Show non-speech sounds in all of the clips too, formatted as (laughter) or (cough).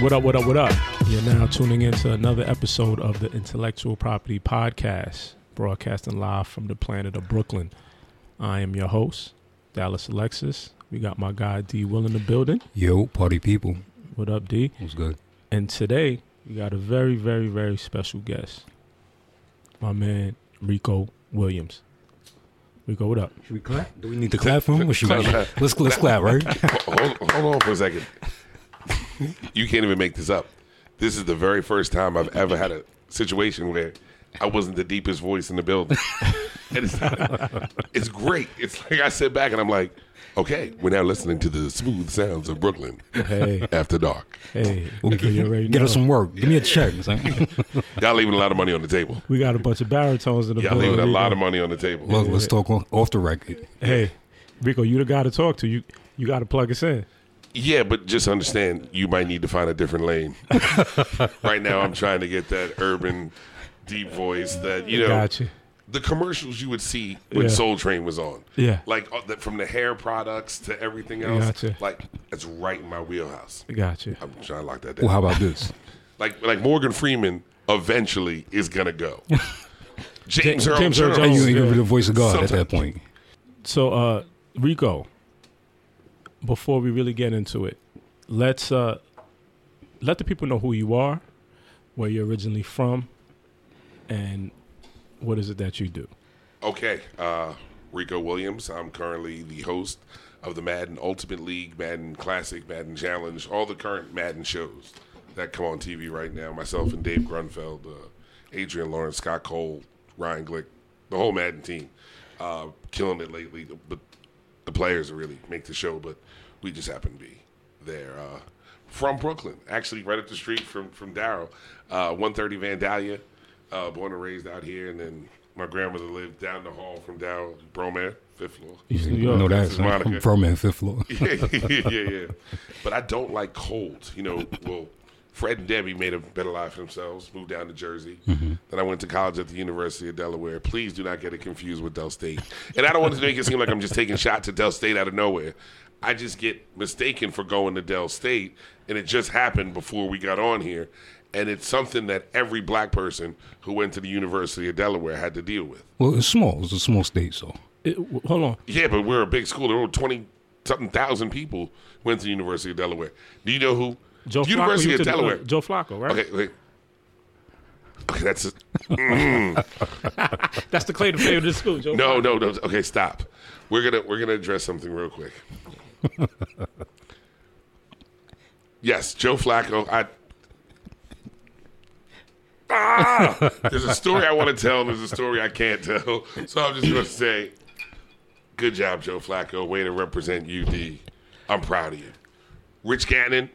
What up, what up, what up? You're now tuning into another episode of the Intellectual Property Podcast, broadcasting live from the planet of Brooklyn. I am your host, Dallas Alexis. We got my guy D Will in the building. Yo, party people. What up, D? What's good? And today we got a very, very, very special guest. My man Rico Williams. Rico, what up? Should we clap? Do we need to clap for him? Or should we? Let's let's clap, right? (laughs) hold, hold on for a second. You can't even make this up. This is the very first time I've ever had a situation where I wasn't the deepest voice in the building. (laughs) and it's, it's great. It's like I sit back and I'm like, okay, we're now listening to the smooth sounds of Brooklyn Hey, after dark. hey, We'll nigga, you already Get know. us some work. Give me a check. (laughs) Y'all leaving a lot of money on the table. We got a bunch of baritones in the building. Y'all leaving a Rico. lot of money on the table. Look, let's talk off the record. Hey, Rico, you the guy to talk to. You you got to plug us in. Yeah, but just understand you might need to find a different lane. (laughs) right now, I'm trying to get that urban, deep voice that you know. Got you. The commercials you would see when Yeah. Soul Train was on, Yeah. like uh, the, from the hair products to everything else, Gotcha. like it's right in my wheelhouse. Got you. I'm trying to lock that down. Well, how about this? (laughs) Like like Morgan Freeman eventually is gonna go. (laughs) James Earl James Earl Jones. And you Jones. ain't give the voice of God at that point. So, uh, Rico, before we really get into it, let's uh, let the people know who you are, where you're originally from, and what is it that you do. Okay, uh, Rico Williams. I'm currently the host of the Madden Ultimate League, Madden Classic, Madden Challenge, all the current Madden shows that come on TV right now. Myself and Dave Grunfeld, uh, Adrian Lawrence, Scott Cole, Ryan Glick, the whole Madden team, uh, killing it lately. But the players really make the show, but we just happen to be there. Uh, from Brooklyn, actually, right up the street from from Darrow, uh, 130 Vandalia, uh, born and raised out here, and then my grandmother lived down the hall from Darrow, Bromare, fifth floor. East New I York. know that. This is Monica. son. Pro man, fifth floor. (laughs) yeah, yeah, yeah. But I don't like cold. You know, (laughs) well, Fred and Debbie made a better life for themselves, moved down to Jersey. Mm-hmm. Then I went to college at the University of Delaware. Please do not get it confused with Del State. And I don't want to make it seem like I'm just taking shots at Del State out of nowhere. I just get mistaken for going to Del State, and it just happened before we got on here. And it's something that every black person who went to the University of Delaware had to deal with. Well, it's small. It's a small state, so It- hold on. Yeah, but we're a big school. There were twenty something thousand people went to the University of Delaware. Do you know who? Joe University Flacco, of the- uh, Delaware. Joe Flacco, right? Okay, wait. Okay, that's it. (laughs) That's the clay to play with the school. Joe No, Flacco. no, no. Okay, stop. We're gonna we're gonna address something real quick. (laughs) yes, Joe Flacco. I. Ah! There's a story I want to tell. and There's a story I can't tell. So I'm just gonna say, good job, Joe Flacco. Way to represent UD. I'm proud of you. Rich Gannon,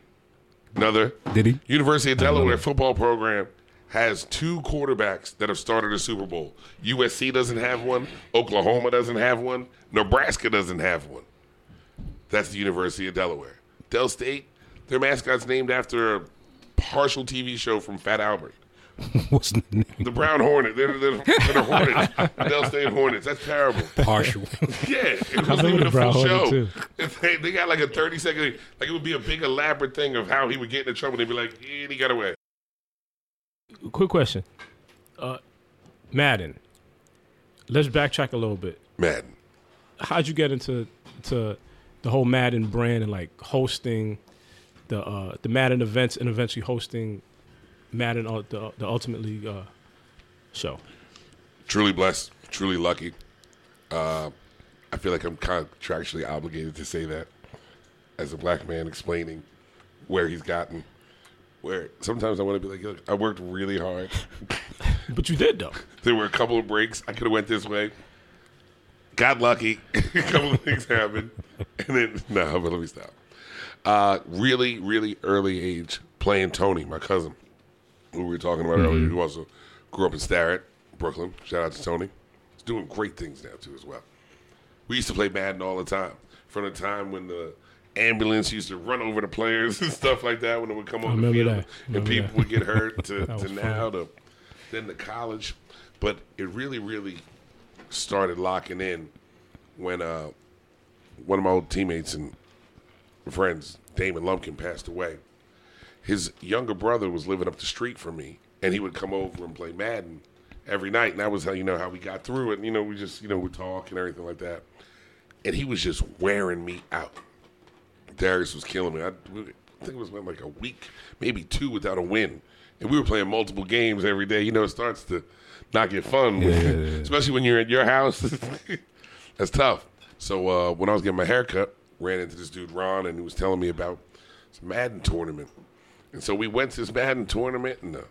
another did he? University of Delaware football program has two quarterbacks that have started a Super Bowl. USC doesn't have one. Oklahoma doesn't have one. Nebraska doesn't have one. That's the University of Delaware. Del State, their mascot's named after a partial TV show from Fat Albert. (laughs) What's the name? The Brown Hornet. They're, they're, they're the Hornets. The Del State Hornets. That's terrible. Partial. (laughs) Yeah, it wasn't even a Brown full Hornet, show. They, they got like a 30 second, like it would be a big elaborate thing of how he would get into trouble. They'd be like, and he got away. Quick question. Uh, Madden. Let's backtrack a little bit. Madden. how'd you get into to the whole Madden brand and like hosting the uh, the Madden events and eventually hosting Madden the the Ultimate League uh, show? truly blessed, truly lucky. Uh, I feel like I'm contractually obligated to say that as a black man explaining where he's gotten. Where sometimes I want to be like, look, I worked really hard. (laughs) But you did though. (laughs) There were a couple of breaks I could have went this way. Got lucky. (laughs) a couple of things happened, and then no, but let me stop. Uh, really, really early age playing Tony, my cousin, who we were talking about earlier, who also grew up in Starrett, Brooklyn. Shout out to Tony. He's doing great things now too as well. We used to play Madden all the time. From the time when the ambulance used to run over the players (laughs) and stuff like that when it would come on the field that. and Remember people that. would get hurt (laughs) to, to now to then to college. But it really, really started locking in when uh, one of my old teammates and friends, Damon Lumpkin, passed away. His younger brother was living up the street from me, and he would come over and play Madden every night, and that was how you know how we got through it. You know, we just you know we talk and everything like that, and he was just wearing me out. Darius was killing me. I, I think it was like a week, maybe two, without a win, and we were playing multiple games every day. You know, it starts to not get fun, Yeah, yeah, (laughs) yeah. especially when you're at your house. (laughs) That's tough. So uh, when I was getting my haircut, ran into this dude Ron, and he was telling me about this Madden tournament. And so we went to this Madden tournament and uh,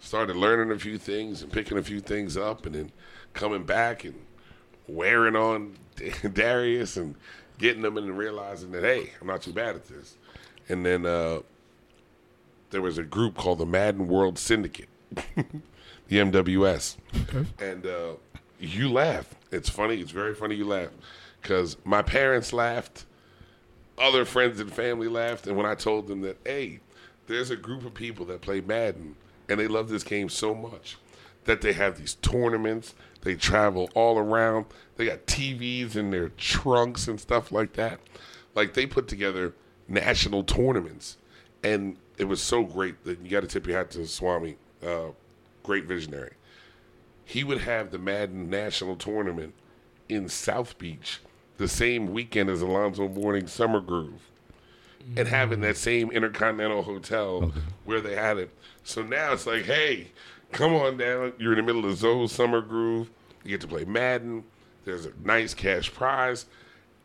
started learning a few things and picking a few things up, and then coming back and wearing on (laughs) Darius and getting them and realizing that hey, I'm not too bad at this. And then uh, there was a group called the Madden World Syndicate, (laughs) the MWS, Okay. and uh, you laugh. It's funny. It's very funny. You laugh because my parents laughed, other friends and family laughed, and when I told them that hey, there's a group of people that play Madden and they love this game so much that they have these tournaments. They travel all around. They got TVs in their trunks and stuff like that. Like they put together national tournaments, and it was so great that you got to tip your hat to Swami, uh, great visionary. He would have the Madden National Tournament in South Beach the same weekend as Alonzo Mourning Summer Groove and having that mm. same Intercontinental Hotel where they had it. So now it's like, hey, come on down. You're in the middle of Zo's Summer Groove. You get to play Madden. There's a nice cash prize.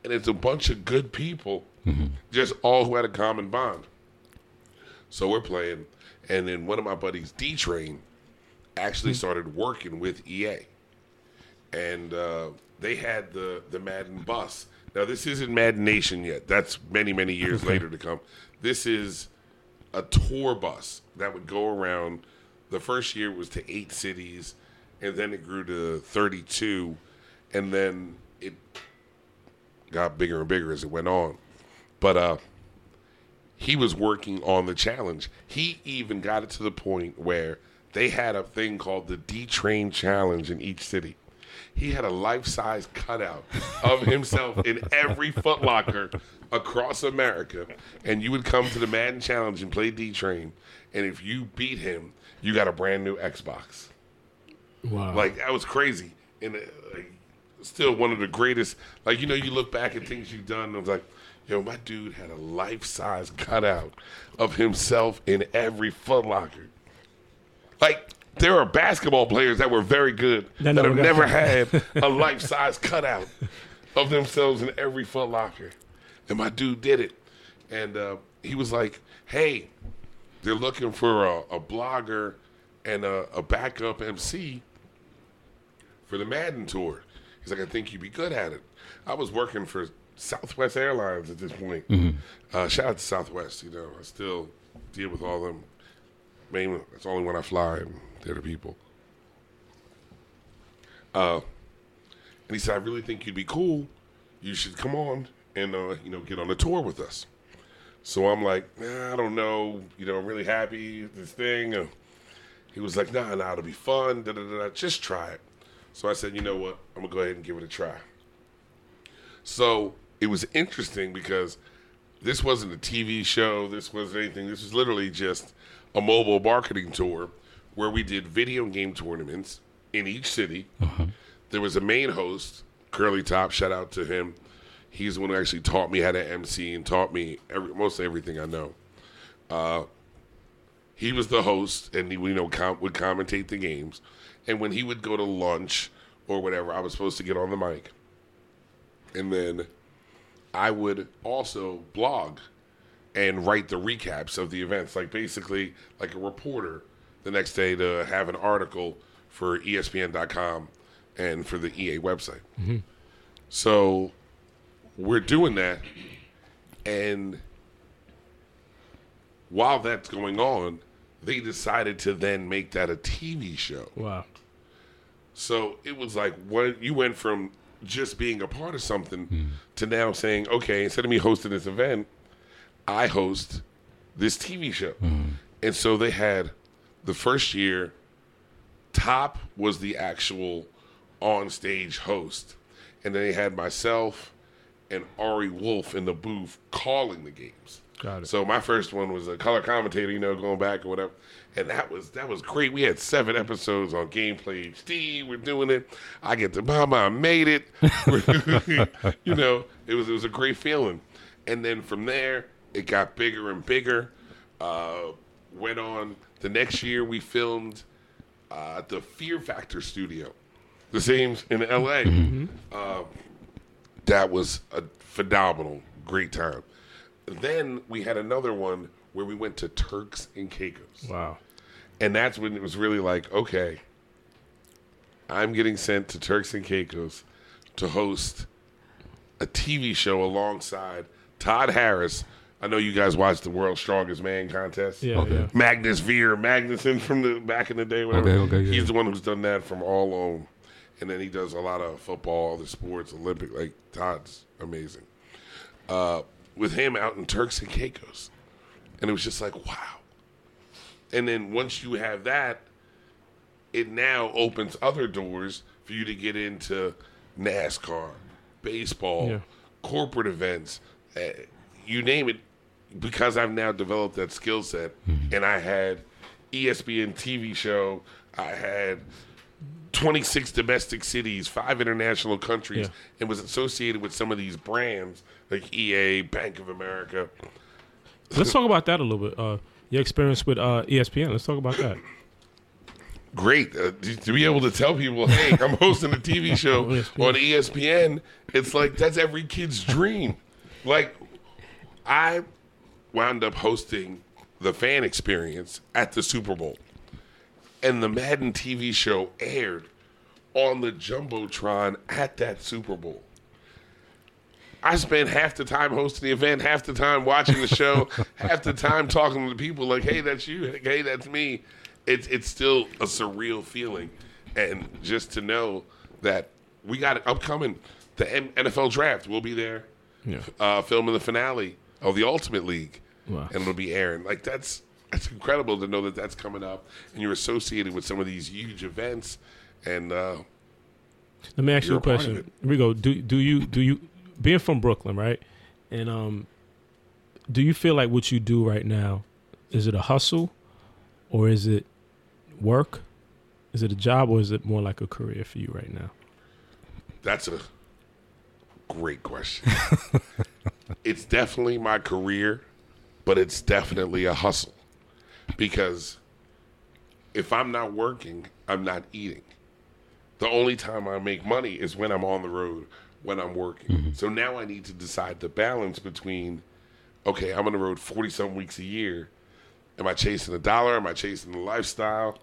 And it's a bunch of good people, mm-hmm. just all who had a common bond. So we're playing. And then one of my buddies, D Train, actually mm-hmm. started working with EA. And uh, they had the, the Madden bus. Now, this isn't Madden Nation yet. That's many, many years later to come. This is a tour bus that would go around. The first year was to eight cities, and then it grew to 32, and then it got bigger and bigger as it went on. But uh, he was working on the challenge. He even got it to the point where they had a thing called the D Train Challenge in each city. He had a life size cutout of himself in every Foot Locker across America, and you would come to the Madden Challenge and play D Train, and if you beat him, you got a brand new Xbox. Wow. Like that was crazy, and uh, like, still one of the greatest. Like you know, you look back at things you've done, and I was like, yo, my dude had a life size cutout of himself in every Foot Locker. Like there are basketball players that were very good That that, have never had (laughs) a life size cutout of themselves in every Foot Locker, and my dude did it, and uh, he was like, hey. They're looking for a, a blogger and a, a backup MC for the Madden tour. He's like, I think you'd be good at it. I was working for Southwest Airlines at this point. Uh, shout out to Southwest. You know, I still deal with all them. Mainly, that's only when I fly, and they're the people. Uh, and he said, I really think you'd be cool. You should come on and uh, you know get on a tour with us. So I'm like, nah, I don't know. You know, I'm really happy with this thing. He was like, nah, nah, it'll be fun. Da, da, da. Just try it. So I said, you know what? I'm to go ahead and give it a try. So it was interesting because this wasn't a TV show. This wasn't anything. This was literally just a mobile marketing tour where we did video game tournaments in each city. There was a main host, Curly Top. Shout out to him. He's the one who actually taught me how to MC and taught me every, most everything I know. Uh, he was the host, and he you know com- would commentate the games. And when he would go to lunch or whatever, I was supposed to get on the mic, and then I would also blog and write the recaps of the events, like basically like a reporter the next day to have an article for ESPN.com and for the EA website. Mm-hmm. So we're doing that, and while that's going on, they decided to then make that a TV show. wow. So it was like when you went from just being a part of something hmm. to now saying, okay, instead of me hosting this event, I host this TV show. Hmm. And so they had the first year, Top was the actual on stage host. And then they had myself and Ari Wolf in the booth calling the games. Got it. So my first one was a color commentator, you know, going back or whatever, and that was that was great. We had seven episodes on Gameplay HD. We're doing it. I get to Mama, I made it. (laughs) you know, it was it was a great feeling. And then from there, it got bigger and bigger. Uh, went on the next year. We filmed uh, at the Fear Factor studio, the same in LA. Uh, that was a phenomenal, great time. Then we had another one where we went to Turks and Caicos. Wow. And that's when it was really like, okay, I'm getting sent to Turks and Caicos to host a TV show alongside Todd Harris. I know you guys watched the World's Strongest Man contest. Yeah, Okay. yeah. Magnus Ver, Magnuson from the back in the day, whatever. Okay, okay, yeah. He's the one who's done that from all on. And then he does a lot of football, other sports, Olympic. Like Todd's amazing. Uh, with him out in Turks and Caicos, and it was just like wow. And then once you have that, it now opens other doors for you to get into NASCAR, baseball, Yeah. corporate events, uh, you name it. Because I've now developed that skill set, and I had ESPN TV show, I had 26 domestic cities, five international countries, Yeah. and was associated with some of these brands like EA, Bank of America. Let's talk about that a little bit. Uh, your experience with uh, ESPN. Let's talk about that. great uh, to, be able to tell people, "Hey, (laughs) I'm hosting a TV (laughs) show ESPN. on ESPN." It's like that's every kid's dream. Like, I wound up hosting the fan experience at the Super Bowl, and the Madden TV show aired on the jumbotron at that Super Bowl. I spent half the time hosting the event, half the time watching the show, (laughs) half the time talking to the people like, "Hey, that's you. Hey, that's me." It's it's still a surreal feeling, and just to know that we got it upcoming. The M- NFL draft we'll be there, Yeah. uh, filming the finale of the Ultimate League, Wow. and it'll be airing. Like that's that's incredible to know that that's coming up, and you're associated with some of these huge events, and uh, Let me ask you a a part of question. Rico, do do you do you being from Brooklyn, right? And um, do you feel like what you do right now is it a hustle, or is it work? Is it a job, or is it more like a career for you right now? That's a great question. (laughs) it's definitely my career, but it's definitely a hustle because if I'm not working, I'm not eating. The only time I make money is when I'm on the road, when I'm working. Mm-hmm. So now I need to decide the balance between okay, I'm on the road 40 some weeks a year. Am I chasing the dollar? Am I chasing the lifestyle?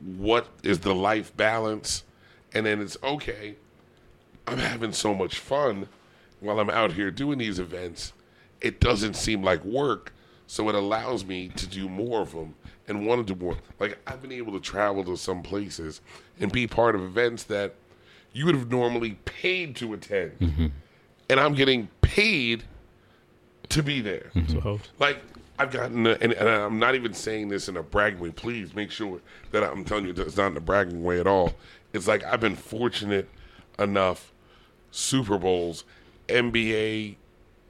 What is the life balance? And then it's okay, I'm having so much fun while I'm out here doing these events. It doesn't seem like work, so it allows me to do more of them and want to do more. Like I've been able to travel to some places and be part of events that you would have normally paid to attend, mm-hmm. and I'm getting paid to be there. Mm-hmm. So host. Like I've gotten, and, and I'm not even saying this in a bragging way. Please make sure that I'm telling you that it's not in a bragging way at all. It's like I've been fortunate enough. Super Bowls, NBA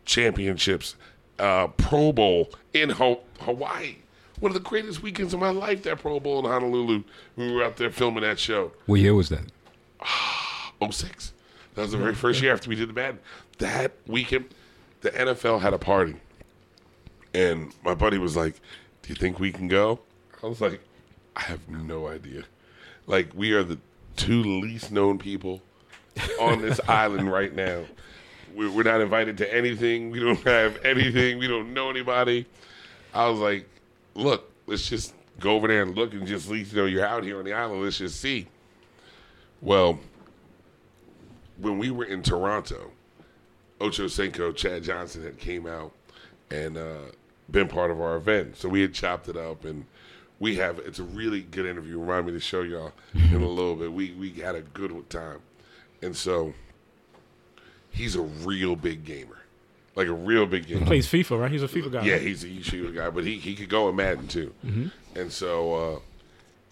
championships, uh, Pro Bowl in Ho- Hawaii. One of the greatest weekends of my life. That Pro Bowl in Honolulu. We were out there filming that show. What year was that? (sighs) 06. That was the very first year after we did the bad. That weekend, the NFL had a party. And my buddy was like, Do you think we can go? I was like, I have no idea. Like, we are the two least known people on this island right now. We're, not invited to anything. We don't have anything. We don't know anybody. I was like, Look, let's just go over there and look and just at least, you know, you're out here on the island. Let's just see. Well, when we were in Toronto, Ocho Cinco, Chad Johnson had came out and uh, been part of our event. So we had chopped it up and we have it's a really good interview. Remind me to show y'all in a little bit. We we had a good time. And so he's a real big gamer. Like a real big gamer. He plays FIFA, right? He's a FIFA guy. Yeah, he's a he's a guy, but he, he could go in Madden too. And so uh,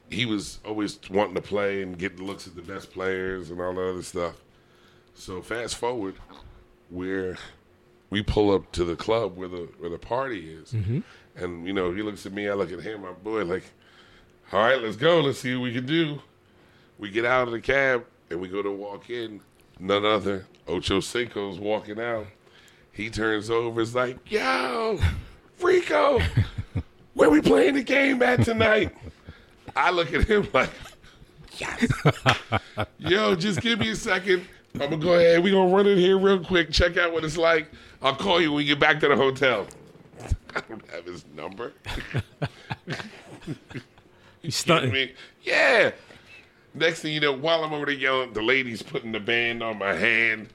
he was always wanting to play and get looks at the best players and all that other stuff. So fast forward, we're we pull up to the club where the where the party is, and you know he looks at me, I look at him, my boy, like, all right, let's go, let's see what we can do. We get out of the cab and we go to walk in. None other Ocho Cinco's walking out. He turns over, is like, yo, Rico, where we playing the game at tonight? I look at him like, yes. (laughs) Yo, just give me a second. I'm gonna go ahead. We gonna run in here real quick. Check out what it's like. I'll call you when we get back to the hotel. (laughs) I don't have his number. (laughs) You stunting. mean, yeah. Next thing you know, while I'm over there yelling, the lady's putting the band on my hand.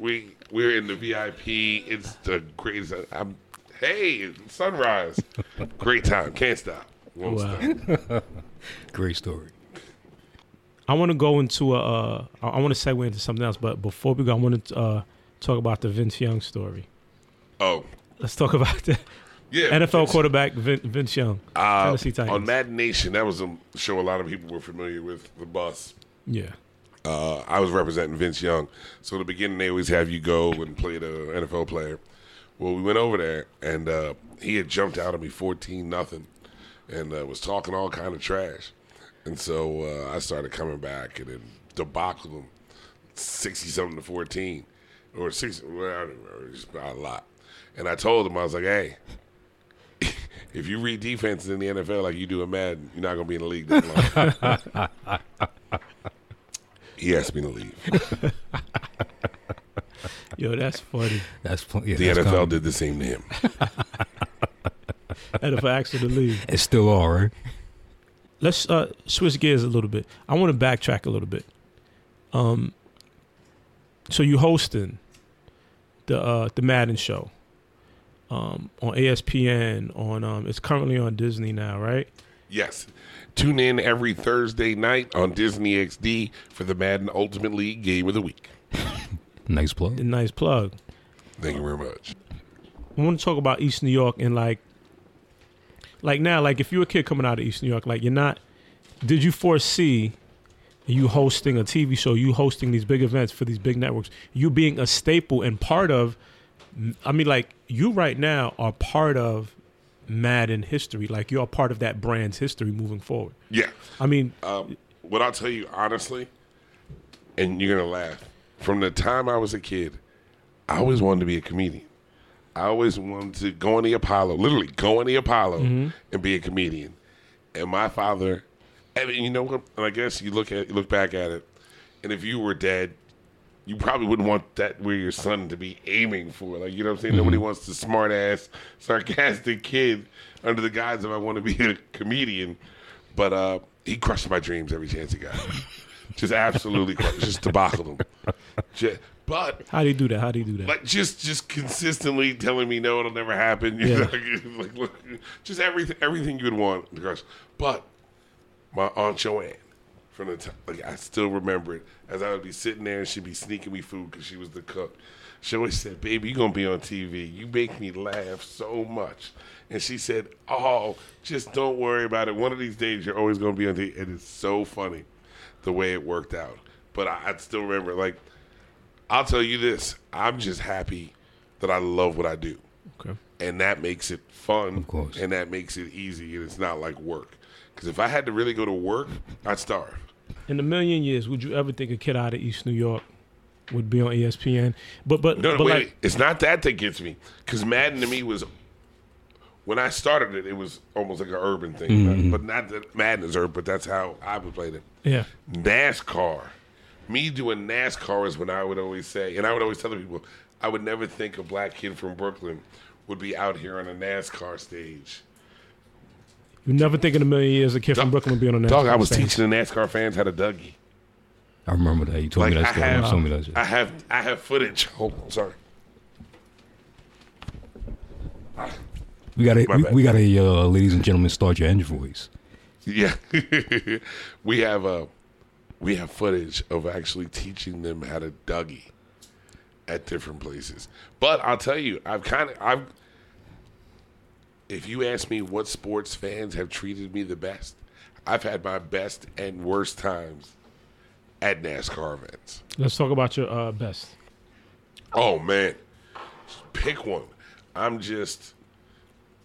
We we're in the VIP. It's the greatest. I'm hey, sunrise. (laughs) Great time. Can't stop. Won't Wow. stop. (laughs) Great story. I want to go into a. Uh, I, I want to segue into something else, but before we go, I want to uh, talk about the Vince Young story. Oh, Let's talk (laughs) about the yeah. NFL quarterback Vin, Vince Young, Uh, Tennessee Titans. on Madden Nation, that was a show a lot of people were familiar with. The bus. yeah, uh, I was representing Vince Young. So in the beginning, they always have you go and play the NFL player. Well, we went over there, and uh, he had jumped out at me fourteen nothing, and uh, was talking all kind of trash. And so uh, I started coming back and then debacled him sixty something to fourteen, or sixty. Well, I don't remember. It was about a lot. And I told him I was like, hey. If you read defenses in the NFL like you do in Madden, you're not going to be in the league that long. (laughs) he asked me to leave. yo, that's funny. That's pl- yeah, The that's NFL common. did the same to him. and if i NFL to leave. It's still all right. Let's uh, switch gears a little bit. I want to backtrack a little bit. Um, so you hosting the uh, the Madden show um, on ESPN on um, it's currently on Disney now, right? Yes. Tune in every Thursday night on Disney XD for the Madden Ultimate League Game of the Week. (laughs) Nice plug. A nice plug. Thank you very much. I want to talk about East New York and like, like now, like if you're a kid coming out of East New York, like you're not. Did you foresee you hosting a TV show, you hosting these big events for these big networks, you being a staple and part of? I mean, like you right now are part of Madden history. Like you're part of that brand's history moving forward. Yeah. I mean, Um, what I'll tell you honestly, and you're going to laugh, from the time I was a kid, I always wanted to be a comedian. I always wanted to go on the Apollo, literally go on the Apollo and be a comedian. And my father, I mean, you know what? And I guess you look at you look back at it, and if you were dead, you probably wouldn't want that where your son to be aiming for. Like you know what I'm saying? Nobody wants the smart ass, sarcastic kid under the guise of I want to be a comedian. But uh, he crushed my dreams every chance he got. (laughs) just absolutely crushed, just debacled them. Ju- but how do you do that? How do you do that? like just just consistently telling me no, it'll never happen. You (laughs) Yeah. know, like, look, just everything everything you would want. to crush. But my aunt Joanne, from the time, like I still remember it, as I would be sitting there and she'd be sneaking me food because she was the cook. She always said, "Baby, you're gonna be on TV. You make me laugh so much." And she said, "Oh, just don't worry about it. One of these days, you're always gonna be on TV." And it's so funny, the way it worked out. But I, I still remember, like, I'll tell you this: I'm just happy that I love what I do okay. and that makes it fun Of course. and that makes it easy and it's not like work because if i had to really go to work i'd starve In a million years, would you ever think a kid out of East New York would be on ESPN? But but no, no but wait, like wait. it's not that that gets me because madden to me was when i started it it was almost like an urban thing Mm-hmm. but not that madden is urban but that's how i would play it yeah. nascar me doing nascar is when i would always say and i would always tell the people i would never think a black kid from brooklyn would be out here on a nascar stage You never think in a million years a kid from Dog- Brooklyn would be on a Dog, I was stage. teaching the NASCAR fans how to Dougie. I remember that. You told Like me that story. have, You told me that shit. I have, I have footage. Hold on, sorry. we got a My we, bad. we got a uh, ladies and gentlemen start your engine voice. Yeah, (laughs) we have uh, we have footage of actually teaching them how to Dougie at different places. But I'll tell you, I've kind of, I've. If you ask me what sports fans have treated me the best, I've had my best and worst times at NASCAR events. Let's talk about your uh, best. Oh man, pick one. I'm just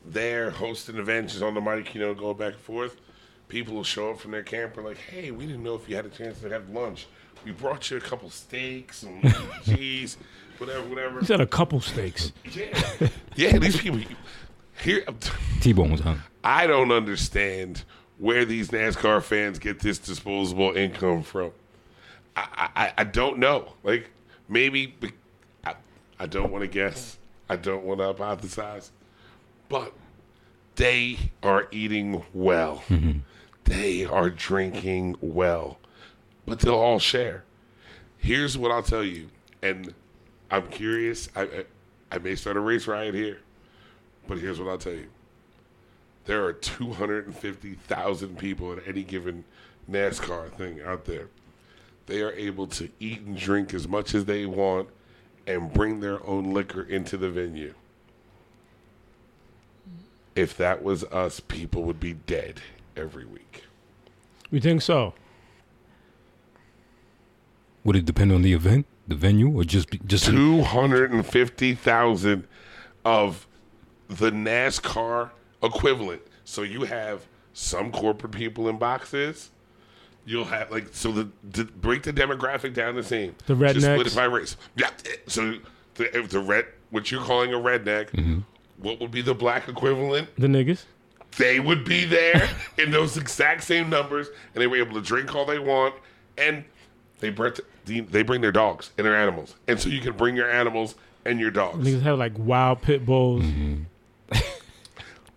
there hosting events, on the mic, you know, going back and forth. People will show up from their camper like, "Hey, we didn't know if you had a chance to have lunch. We brought you a couple steaks and cheese, (laughs) whatever, whatever." You said a couple steaks. Yeah, yeah. These people here. T-bones, huh? I don't understand where these NASCAR fans get this disposable income from. I, I, I don't know. Like maybe I, I don't want to guess. I don't want to hypothesize, but they are eating well. Mm-hmm. They are drinking well, but they'll all share. Here's what I'll tell you, and I'm curious. I, I, I may start a race riot here, but here's what I'll tell you there are 250,000 people at any given NASCAR thing out there. They are able to eat and drink as much as they want and bring their own liquor into the venue. If that was us, people would be dead every week. You think so? Would it depend on the event, the venue, or just be, just 250,000 of the NASCAR equivalent. So you have some corporate people in boxes. You'll have like so the, the break the demographic down the same. The Just split it by race. Yeah. So the, if the red, what you're calling a redneck, Mm-hmm. what would be the black equivalent? The niggas? They would be there (laughs) in those exact same numbers, and they were able to drink all they want, and they bring they bring their dogs and their animals, and so you can bring your animals and your dogs. Niggas have like wild pit bulls.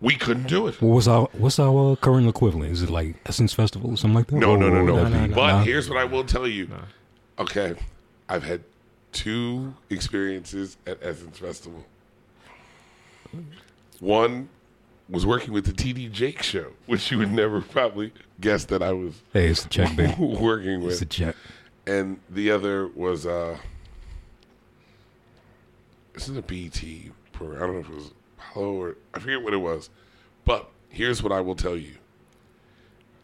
We couldn't do it. what was our what's our current equivalent? Is it like Essence Festival or something like that? No, Or no, no, no. that no, be- But Nah? here's what I will tell you. Okay, I've had two experiences at Essence Festival. One was working with the TD Jake show, (laughs) which you would never probably guess that I was Hey, it's the check, baby. (laughs) working It's the with. check. And the other was uh this is a BET program. I don't know if it was Or I forget what it was. But here's what I will tell you.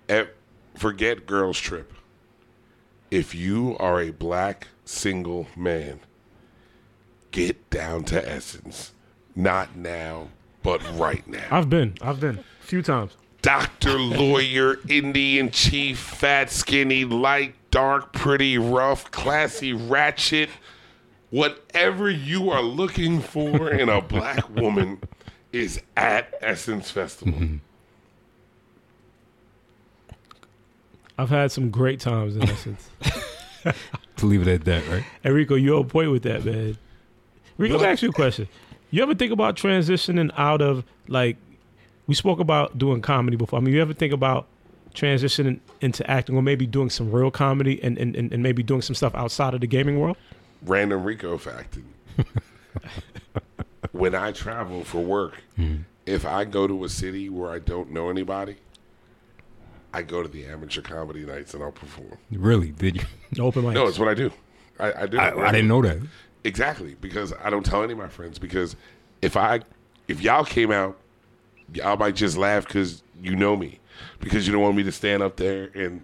At, forget girls trip. If you are a black single man, get down to Essence. Not now, but right now. I've been. I've been. A few times. Doctor, lawyer, (laughs) Indian chief, fat, skinny, light, dark, pretty, rough, classy, ratchet. Whatever you are looking for in a black (laughs) woman is at Essence Festival. Mm-hmm. I've had some great times in essence. (laughs) To leave it at that, right? Enrico, you're on point with that, man. Rico, let me ask you a question. You ever think about transitioning out of like we spoke about doing comedy before. I mean, you ever think about transitioning into acting or maybe doing some real comedy and, and, and and maybe doing some stuff outside of the gaming world? Random Rico fact. (laughs) when I travel for work, mm-hmm. if I go to a city where I don't know anybody, I go to the amateur comedy nights and I'll perform. Really? Did you? Open mics. No, it's what I do. I, I do. I, I didn't know that. Exactly, because I don't tell any of my friends. Because if I, if y'all came out, y'all might just laugh because you know me, because you don't want me to stand up there and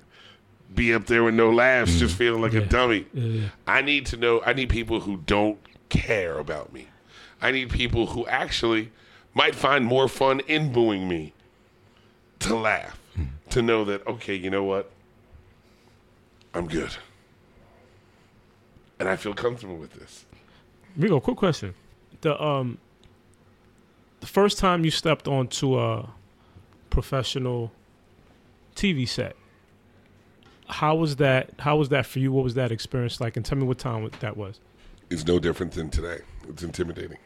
be up there with no laughs, just feeling like a dummy. Yeah, yeah. I need to know. I need people who don't care about me. I need people who actually might find more fun in booing me to laugh, to know that okay, you know what, I'm good, and I feel comfortable with this. Rico, quick question. The um the first time you stepped onto a professional TV set, how was that how was that for you? What was that experience like? And tell me what time that was. It's no different than today. It's intimidating.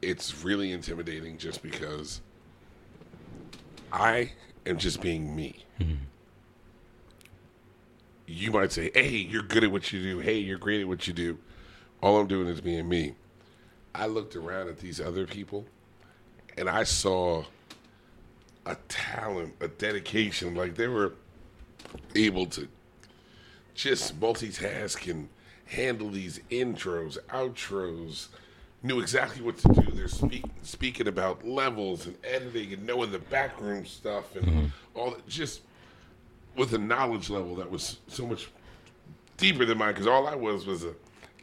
It's really intimidating just because I am just being me. Mm-hmm. You might say, hey, you're good at what you do. Hey, you're great at what you do. All I'm doing is being me. I looked around at these other people and I saw a talent, a dedication. Like they were able to just multitask and handle these intros, outros, knew exactly what to do. They're speak, speaking about levels and editing and knowing the backroom stuff and mm-hmm. all that, just with a knowledge level that was so much deeper than mine. Because all I was was a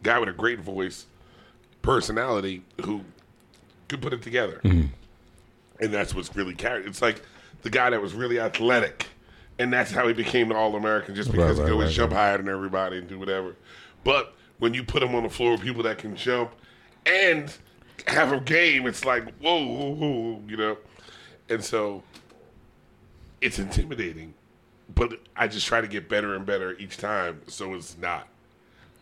guy with a great voice personality who could put it together. Mm-hmm. And that's what's really carried. It's like the guy that was really athletic, and that's how he became the All American, just because right, he could always right, jump higher than everybody and do whatever. But when you put him on the floor with people that can jump and have a game, it's like whoa, whoa, whoa, you know. And so it's intimidating, but I just try to get better and better each time, so it's not.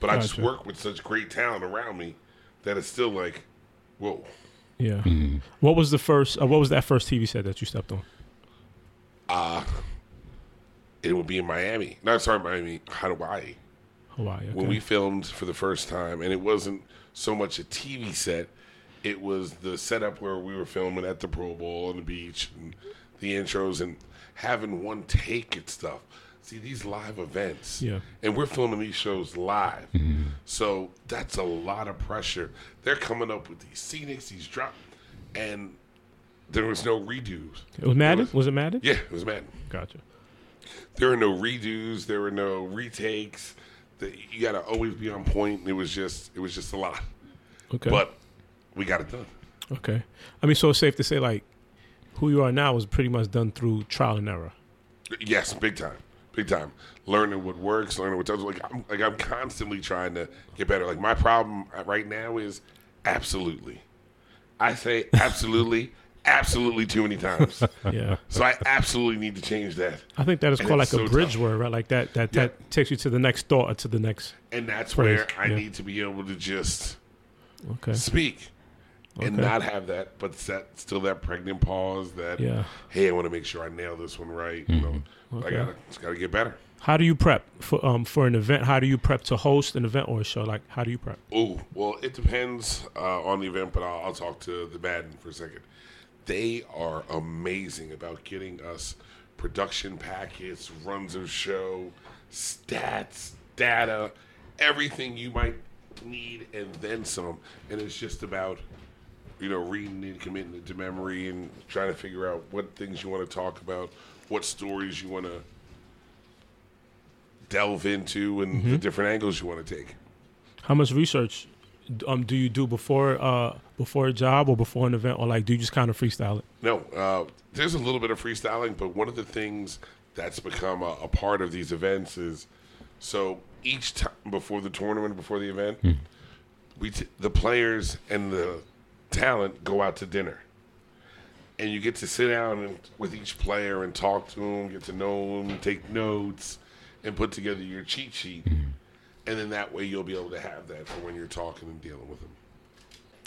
But I just work with such great talent around me that it's still like, whoa. Yeah. What was the first? Uh, what was that first TV set that you stepped on? It would be in Miami. No, sorry, Miami, Hawaii. Hawaii. Okay. When we filmed for the first time, and it wasn't so much a TV set, it was the setup where we were filming at the Pro Bowl on the beach and the intros and having one take and stuff. See, these live events, Yeah. and we're filming these shows live. Mm-hmm. So that's a lot of pressure. They're coming up with these scenics, these drop, and there was no redos. it was Madden. was- Was it Madden? Yeah, it was Madden. Gotcha. There were no redos. There were no retakes. The, you got to always be on point. It was just, it was just a lot. Okay. But we got it done. okay. I mean, so it's safe to say like who you are now was pretty much done through trial and error. Yes, big time, big time. Learning what works, learning what doesn't. Like I'm, like I'm constantly trying to get better. Like my problem right now is absolutely. I say absolutely, absolutely too many times. (laughs) Yeah. So I absolutely need to change that. I think that is And called like it's a bridge tough. word, right? Like that that Yeah. that takes you to the next thought or to the next. And that's Phrase, where I yeah. need to be able to just Okay. speak and not have that, but set still that pregnant pause. That Yeah. hey, I want to make sure I nail this one right. You know, I gotta gotta get better. How do you prep for um for an event? How do you prep to host an event or a show? Like how do you prep? Oh well, it depends uh, on the event, but I'll, I'll talk to the Madden for a second. They are amazing about getting us production packets, runs of show, stats, data, everything you might need, and then some. And it's just about you know reading and committing it to memory and trying to figure out what things you want to talk about, what stories you want to delve into, and the mm-hmm. different angles you want to take. How much research um do you do before uh before a job or before an event or like do you just kind of freestyle it? No, uh, there's a little bit of freestyling, but one of the things that's become a, a part of these events is so each time before the tournament, before the event, we t- the players and the talent go out to dinner, and you get to sit down and, with each player and talk to them, get to know them, take notes, and put together your cheat sheet, and then that way you'll be able to have that for when you're talking and dealing with them.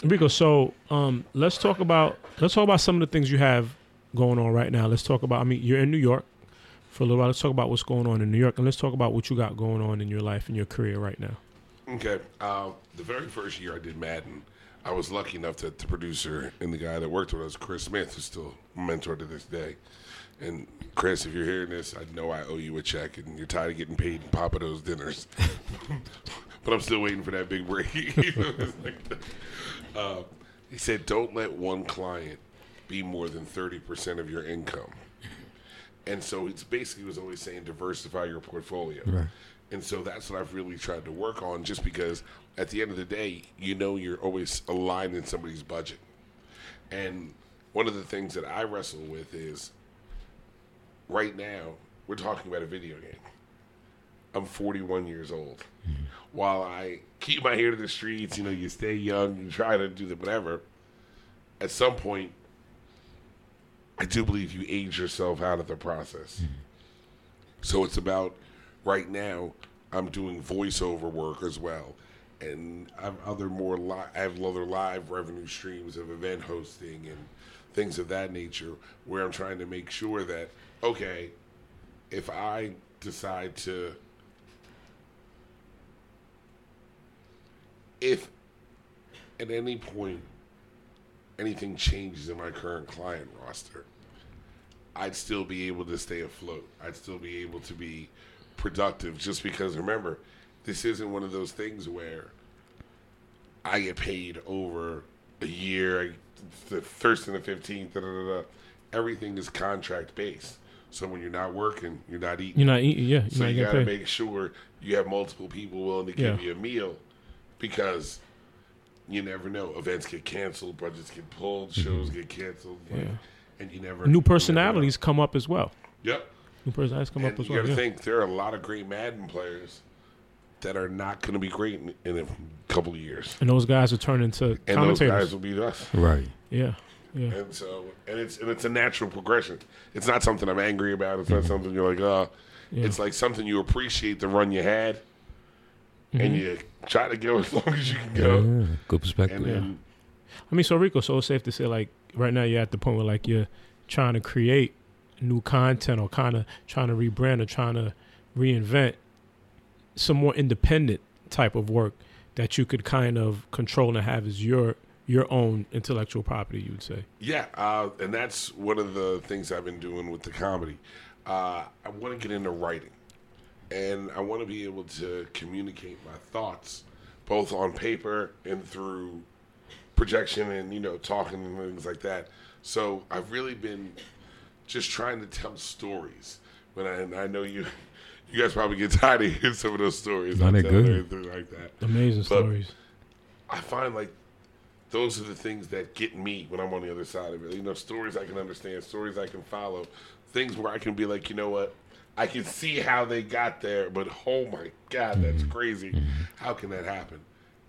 Rico, so um let's talk about let's talk about some of the things you have going on right now. Let's talk about I mean you're in New York for a little while. Let's talk about what's going on in New York and let's talk about what you got going on in your life and your career right now. Okay. Uh, the very first year I did Madden, I was lucky enough that the producer and the guy that worked with us, Chris Smith, who's still a mentor to this day. And Chris, if you're hearing this, I know I owe you a check, and you're tired of getting paid in Papa those dinners. (laughs) but I'm still waiting for that big break. Like (laughs) the- uh, he said, "Don't let one client be more than thirty percent of your income." And so it's basically was always saying diversify your portfolio. Right. And so that's what I've really tried to work on just because at the end of the day, you know you're always aligned in somebody's budget. And one of the things that I wrestle with is right now, we're talking about a video game. I'm 41 years old. Mm-hmm. While I keep my ear to the streets, you know, you stay young, you try to do the whatever, at some point, I do believe you age yourself out of the process. Mm-hmm. So it's about right now. I'm doing voiceover work as well, and I have other more li- I have other live revenue streams of event hosting and things of that nature, where I'm trying to make sure that okay, if I decide to, if at any point anything changes in my current client roster, I'd still be able to stay afloat. I'd still be able to be productive just because remember, this isn't one of those things where I get paid over a year, the first and the 15th, da, da, da, da. everything is contract based. So when you're not working, you're not eating. You're not eating, yeah, you're So you got to make sure you have multiple people willing to give Yeah. you a meal because you never know. Events get canceled, budgets get pulled, mm-hmm. shows get canceled, like, Yeah. and you never New you never know. personalities come up as well. Yep. New personalities come And up as you well. got to Yeah. think there are a lot of great Madden players that are not going to be great in, in a couple of years, And those guys will turn into and those guys will beat us. Right. yeah. Yeah. And so, and it's and it's a natural progression. It's not something I'm angry about. It's not something you're like, oh. Yeah. It's like something you appreciate the run you had, Mm-hmm. and you try to go (laughs) as long as you can go. Yeah, good perspective. And then, I mean, so Rico, so it's safe to say, like, right now you're at the point where, like, you're trying to create new content or kind of trying to rebrand or trying to reinvent some more independent type of work that you could kind of control and have as your your own intellectual property. You would say, yeah, uh, and that's one of the things I've been doing with the comedy. Uh, I want to get into writing, and I want to be able to communicate my thoughts, both on paper and through projection and you know talking and things like that. So I've really been just trying to tell stories. When I, and I know you, (laughs) you guys probably get tired of hearing some of those stories. No, I'm good. Everything like that. amazing But- stories. I find like those are the things that get me when I'm on the other side of it. You know, stories I can understand, stories I can follow, things where I can be like, you know what, I can see how they got there, but oh my god, that's mm-hmm. crazy. Mm-hmm. How can that happen?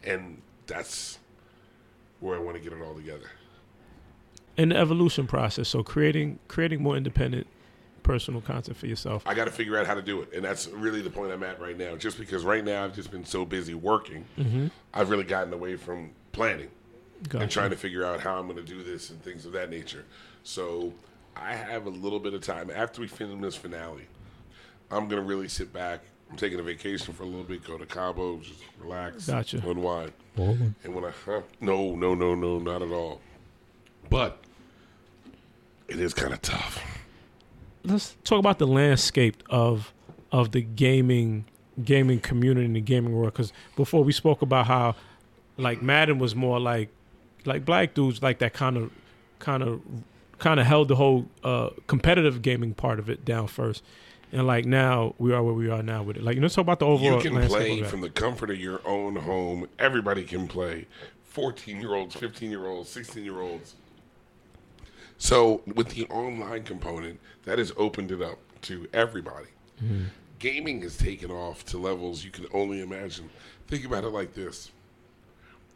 And that's where I want to get it all together. In the evolution process, so creating creating more independent personal content for yourself. I got to figure out how to do it, and that's really the point I'm at right now. Just because right now I've just been so busy working, mm-hmm. I've really gotten away from planning. Gotcha. and trying to figure out how I'm going to do this and things of that nature. So I have a little bit of time after we film this finale. I'm going to really sit back. I'm taking a vacation for a little bit, go to Cabo, just relax, Gotcha. unwind. Well, And when I huh, no, no, no, no, not at all. But it is kind of tough. let's talk about the landscape of of the gaming gaming community and the gaming world because before we spoke about how like madden was more like like black dudes like that kind of kind of kind of held the whole uh competitive gaming part of it down first and like now we are where we are now with it like you know talk about the overall You can play from the comfort of your own home. Everybody can play. 14 year olds, 15 year olds, 16 year olds. So, with the online component, that has opened it up to everybody. Gaming has taken off to levels you can only imagine. Think about it like this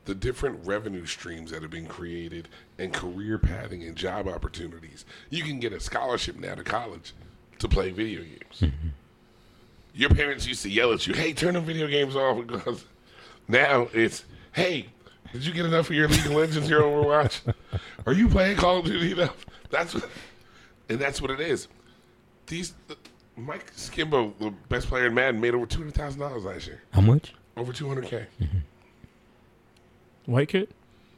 the different revenue streams that have been created and career pathing and job opportunities. You can get a scholarship now to college to play video games. Mm-hmm. Your parents used to yell at you, "Hey, turn the video games off." Because now it's, "Hey, did you get enough of your League of Legends, your Overwatch? Are you playing Call of Duty enough?" That's what, and that's what it is. These Mike Skimbo, the best player in Madden, made over two hundred thousand dollars last year. how much? Over two hundred k. Mm-hmm. White kid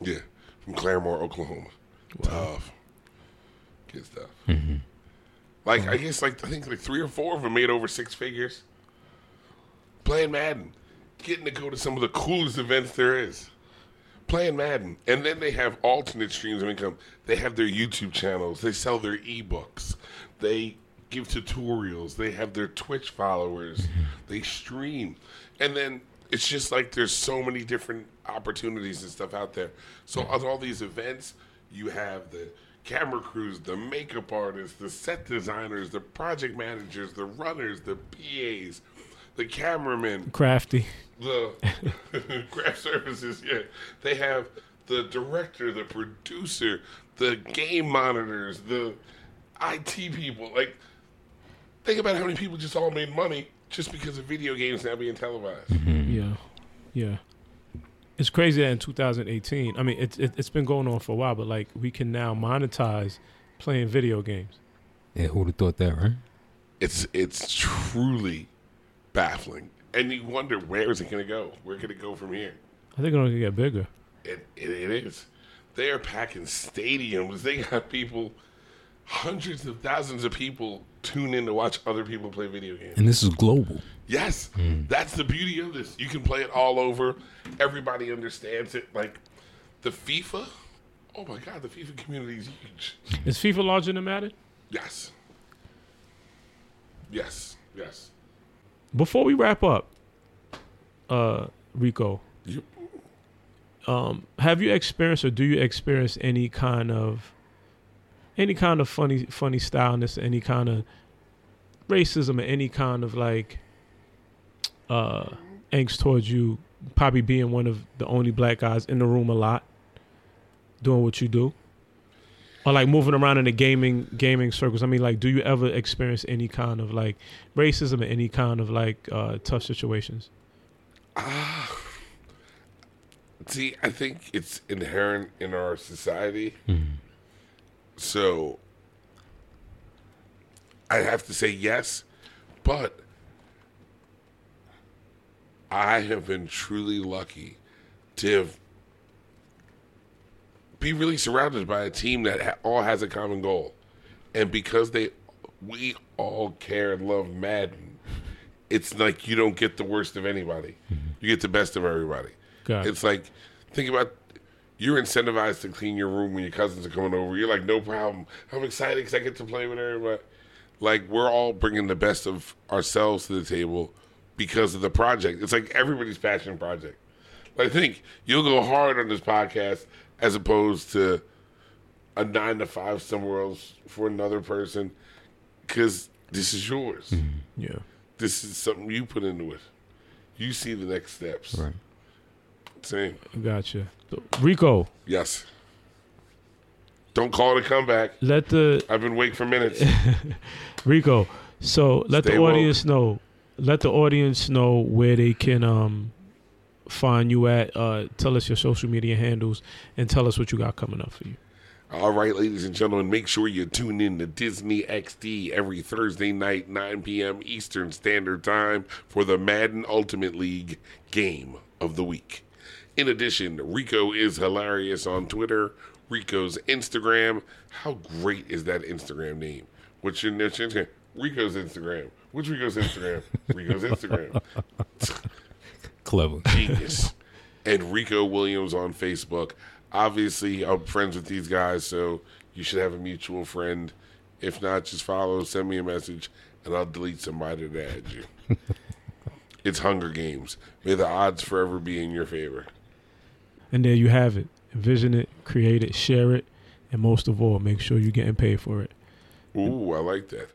Yeah, from Claremore, Oklahoma. Tough. Good stuff. Mm-hmm. Like mm-hmm. I guess like I think like three or four of them made over six figures. Playing Madden, getting to go to some of the coolest events there is. Playing Madden, and then they have alternate streams of income. They have their YouTube channels. They sell their ebooks. They give tutorials. They have their Twitch followers. Mm-hmm. They stream, and then it's just like there's so many different opportunities and stuff out there. So on all these events, you have the camera crews, the makeup artists, the set designers, the project managers, the runners, the PAs, the cameramen, crafty the (laughs) craft services. Yeah, they have the director, the producer, the game monitors, the IT people. Like, think about how many people just all made money just because of video games now being televised. Mm-hmm. Yeah, yeah. It's crazy that in 2018, I mean, it's it, it's been going on for a while, but like we can now monetize playing video games. Yeah, who would have thought that, right? It's it's truly baffling, and you wonder where is it going to go? Where could it go from here? I think it's going to get bigger. It, it, it is. They are packing stadiums. They got people, hundreds of thousands of people tune in to watch other people play video games. And this is global. Yes, that's the beauty of this. You can play it all over. Everybody understands it. Like the FIFA. Oh my God, the FIFA community is huge. Is FIFA larger than Madden? Yes. Yes. Yes. Before we wrap up, uh, Rico, You, um, have you experienced or do you experience any kind of any kind of funny funny styleness, any kind of racism, or any kind of like uh, angst towards you? Probably being one of the only black guys in the room a lot, doing what you do, or like moving around in the gaming gaming circles. I mean, like, do you ever experience any kind of like racism or any kind of like uh, tough situations? Ah, See, I think it's inherent in our society. Mm-hmm. So I have to say yes, but I have been truly lucky to have be really surrounded by a team that ha- all has a common goal, and because they we all care and love Madden, it's like you don't get the worst of anybody, mm-hmm. you get the best of everybody. Got it. It's like think about you're incentivized to clean your room when your cousins are coming over. You're like, no problem. I'm excited because I get to play with everybody. Like we're all bringing the best of ourselves to the table because of the project. It's like everybody's passion project. Like, I think you'll go hard on this podcast as opposed to a nine to five somewhere else for another person because this is yours. Mm-hmm. Yeah. This is something you put into it. You see the next steps. Right. Same. Gotcha. Rico, Yes. Don't call it a comeback. let the I've been waiting for minutes. (laughs) Rico. So let Stay the woke. audience know. Let the audience know where they can um find you at. Uh, tell us your social media handles and tell us what you got coming up for you. All right, ladies and gentlemen, make sure you tune in to Disney XD every Thursday night, 9 p.m. Eastern Standard Time for the Madden Ultimate League game of the week. In addition, Rico is hilarious on Twitter, Rico's Instagram. How great is that Instagram name? What's your, what's your? Rico's Instagram. What's Rico's Instagram? Rico's Instagram. (laughs) Clever. genius. and Rico Williams on Facebook. Obviously, I'm friends with these guys, so you should have a mutual friend. If not, just follow, send me a message, and I'll delete somebody that add you. (laughs) it's Hunger Games. May the odds forever be in your favor. And there you have it. Envision it, create it, share it, and most of all, make sure you're getting paid for it. Ooh, I like that.